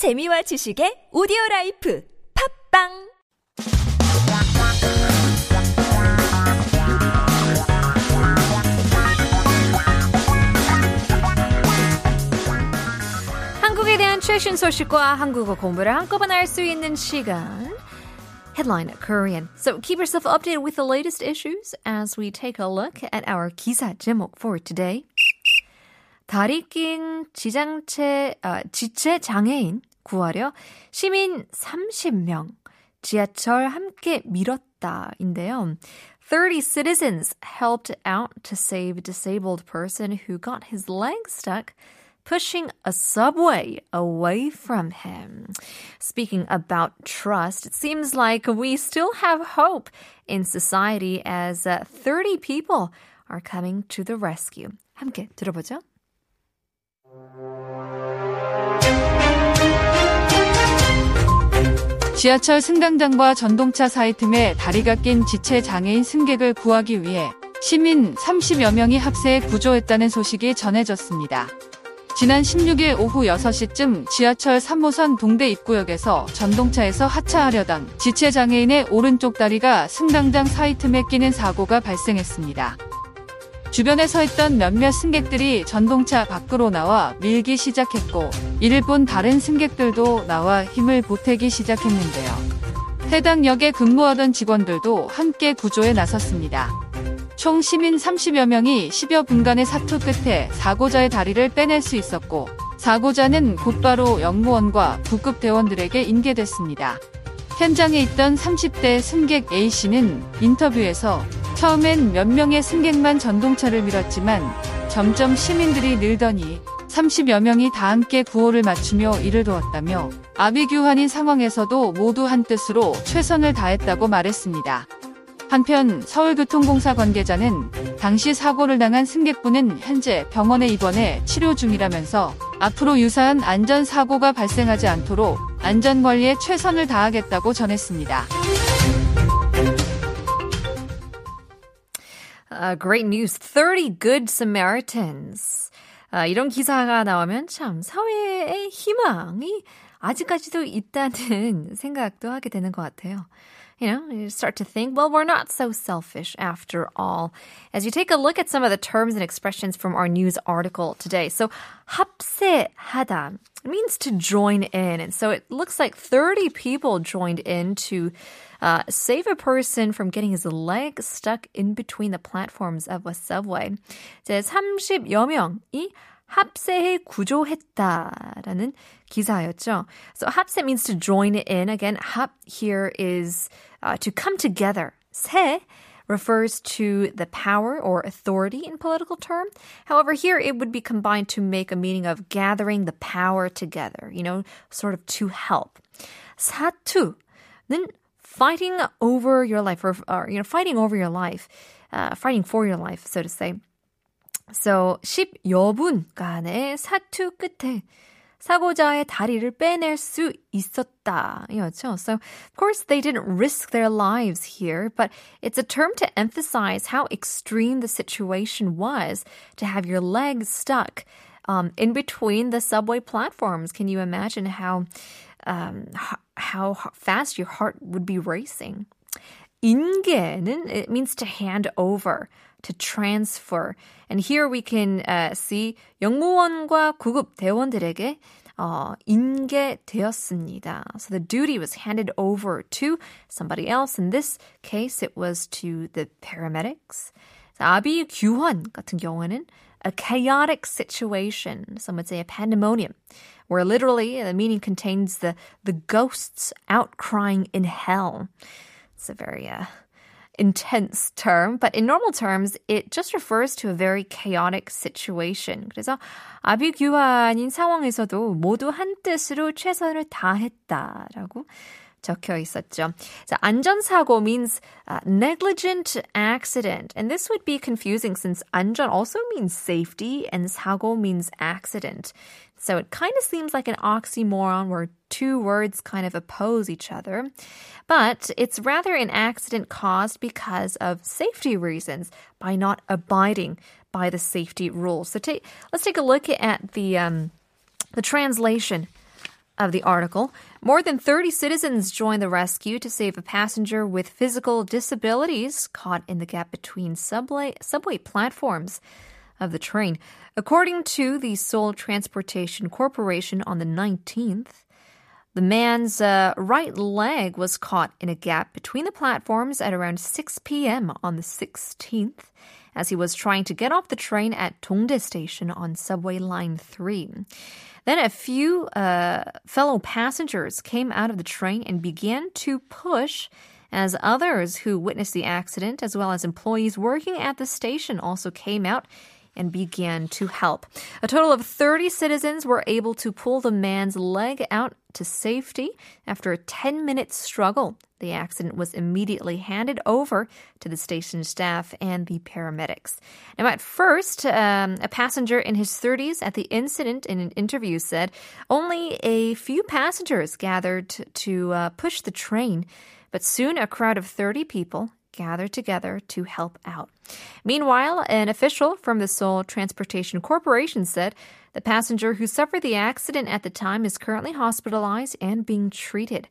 재미와 지식의 오디오 라이프 팝빵 한국에 대한 최신 소식과 한국어 공부를 한꺼번에 할 수 있는 시간. Headline Korean. So keep yourself updated with the latest issues as we take a look at our 기사 제목 for today. 다리 낀 지장체, 아, 지체 장애인 구하려 시민 30명 지하철 함께 밀었다인데요. 30 citizens helped out to save a disabled person who got his leg stuck pushing a subway away from him. Speaking about trust, it seems like we still have hope in society as uh, 30 people are coming to the rescue. 함께 들어보죠. 지하철 승강장과 전동차 사이 틈에 다리가 낀 지체 장애인 승객을 구하기 위해 시민 30여 명이 합세해 구조했다는 소식이 전해졌습니다. 지난 16일 오후 6시쯤 지하철 3호선 동대 입구역에서 전동차에서 하차하려던 지체 장애인의 오른쪽 다리가 승강장 사이 틈에 끼는 사고가 발생했습니다. 주변에 서 있던 몇몇 승객들이 전동차 밖으로 나와 밀기 시작했고 이를 본 다른 승객들도 나와 힘을 보태기 시작했는데요. 해당 역에 근무하던 직원들도 함께 구조에 나섰습니다. 총 시민 30여 명이 10여 분간의 사투 끝에 사고자의 다리를 빼낼 수 있었고 사고자는 곧바로 영무원과 부급 대원들에게 인계됐습니다. 현장에 있던 30대 승객 A씨는 인터뷰에서 처음엔 몇 명의 승객만 전동차를 밀었지만 점점 시민들이 늘더니 30여 명이 다 함께 구호를 맞추며 이를 도왔다며 아비규환인 상황에서도 모두 한뜻으로 최선을 다했다고 말했습니다. 한편 서울교통공사 관계자는 당시 사고를 당한 승객분은 현재 병원에 입원해 치료 중이라면서 앞으로 유사한 안전사고가 발생하지 않도록 안전관리에 최선을 다하겠다고 전했습니다. Uh, great news. 30 good Samaritans. 아, 이런 기사가 나오면 참 사회의 희망이 아직까지도 있다는 생각도 하게 되는 것 같아요. You know, you start to think, well, we're not so selfish after all. As you take a look at some of the terms and expressions from our news article today. So, 합세하다 means to join in. And so it looks like 30 people joined in to uh, save a person from getting his leg stuck in between the platforms of a subway. 이제 30여 명이 합세해 구조했다라는 기사였죠. So 합세 means to join in. Again, 합 here is uh, to come together. 세 refers to the power or authority in political term. However, here it would be combined to make a meaning of gathering the power together, you know, sort of to help. 사투는 fighting over your life or, or you know, fighting over your life, uh, fighting for your life, so to say. So 10여 분간의 사투 끝에 사고자의 다리를 빼낼 수 있었다. 이었죠. So, of course, they didn't risk their lives here, but it's a term to emphasize how extreme the situation was to have your legs stuck um, in between the subway platforms. Can you imagine how um, how fast your heart would be racing? 인계는 it means to hand over, to transfer. And here we can uh, see 영무원과 구급 대원들에게 어, 인계되었습니다. So the duty was handed over to somebody else. In this case, it was to the paramedics. 아비 규환 같은 경우에는 a chaotic situation. Some would say a pandemonium, where literally the meaning contains the, the ghosts outcrying in hell. It's a very uh, intense term, but in normal terms, it just refers to a very chaotic situation. 그래서 아비규환인 상황에서도 모두 한 뜻으로 최선을 다했다라고 적혀 있었죠. 자, 안전사고 means uh, negligent accident. And this would be confusing since 안전 also means safety and 사고 means accident. So it kind of seems like an oxymoron where two words kind of oppose each other. But it's rather an accident caused because of safety reasons by not abiding by the safety rules. So take, let's take a look at the, um, the translation of the article, more than 30 citizens joined the rescue to save a passenger with physical disabilities caught in the gap between subway, subway platforms of the train. According to the Seoul Transportation Corporation on the 19th, the man's uh, right leg was caught in a gap between the platforms at around 6 p.m. on the 16th as he was trying to get off the train at Dongdae Station on subway line 3. Then a few uh, fellow passengers came out of the train and began to push as others who witnessed the accident, as well as employees working at the station, also came out and began to help. A total of 30 citizens were able to pull the man's leg out to safety after a 10 minute struggle. The accident was immediately handed over to the station staff and the paramedics. Now, at first, um, a passenger in his 30s at the incident in an interview said only a few passengers gathered to uh, push the train, but soon a crowd of 30 people gathered together to help out. Meanwhile, an official from the Seoul Transportation Corporation said the passenger who suffered the accident at the time is currently hospitalized and being treated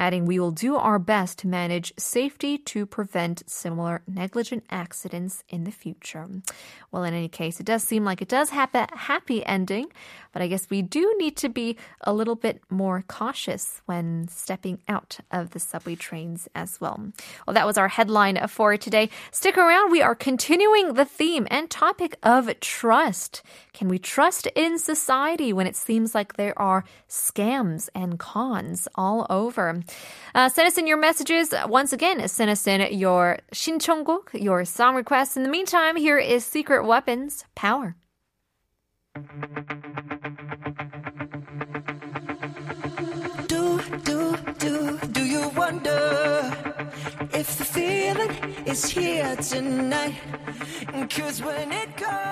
adding, We will do our best to manage safety to prevent similar negligent accidents in the future. Well, in any case, it does seem like it does have a happy ending, but I guess we do need to be a little bit more cautious when stepping out of the subway trains as well. Well, that was our headline for today. Stick around. We are continuing the theme and topic of trust. Can we trust in society when it seems like there are scams and cons all over? Uh, send us in your messages. Once again, send us in your 신청곡, your song requests. In the meantime, here is Secret Weapons Power. Do, do, do, do you wonder if the feeling is here tonight? Cause when it comes